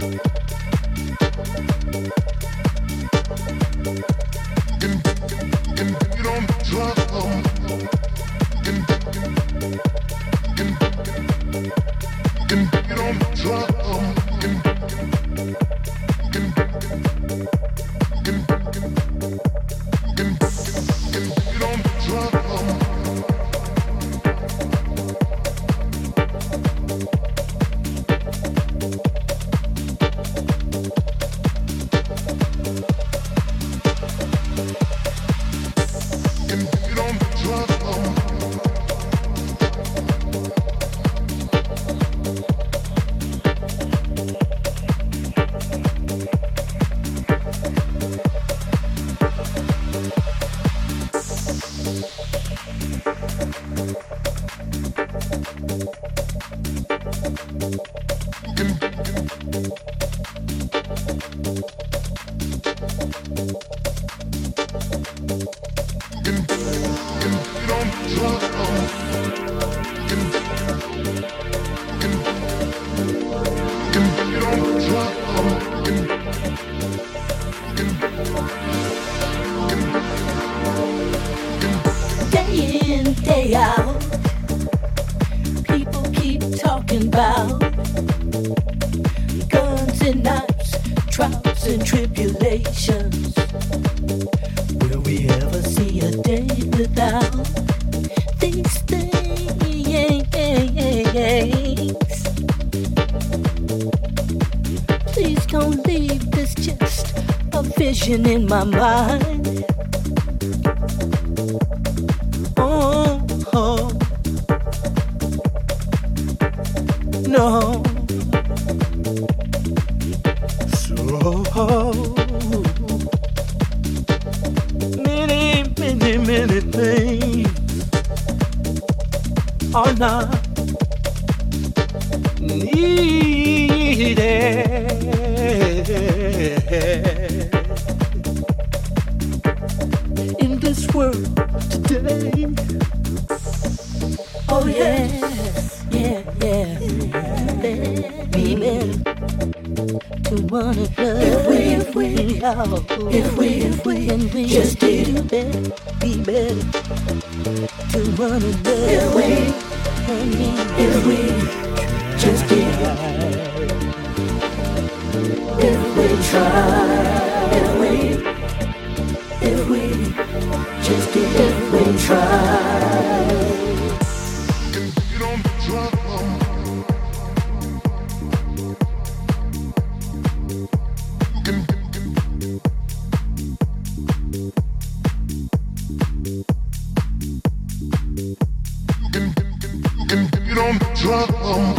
Thank about guns and knives, trials and tribulations. Will we ever see a day without these things? Please don't leave this just a vision in my mind. So many, many, many things are not needed in this world today. Oh, yeah yeah, yeah. Be to one another. If we, if we, if we, just did it, be better to one another. If we, and we, if we just did if we try. drum.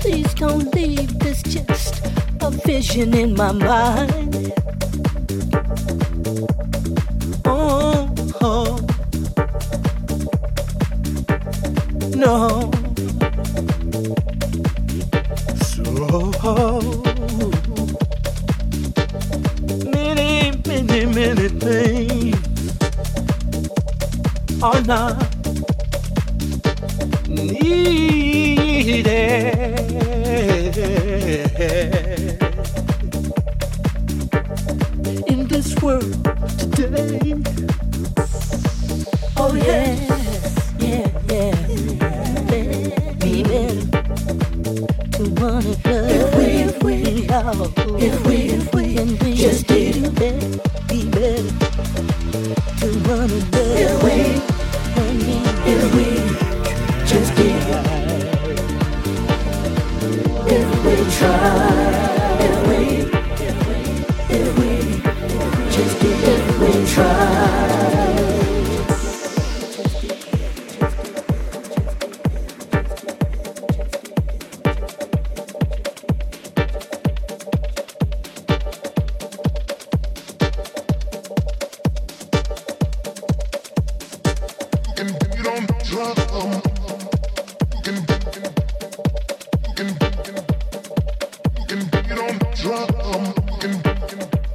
Please don't leave this just a vision in my mind. Oh. no. So many, many, many things are not needed in this world today. Oh yes, yeah, yeah, be to one another. If we, if we, if we, if we just be better, be better to one another. If we, if we just get if we try, drum and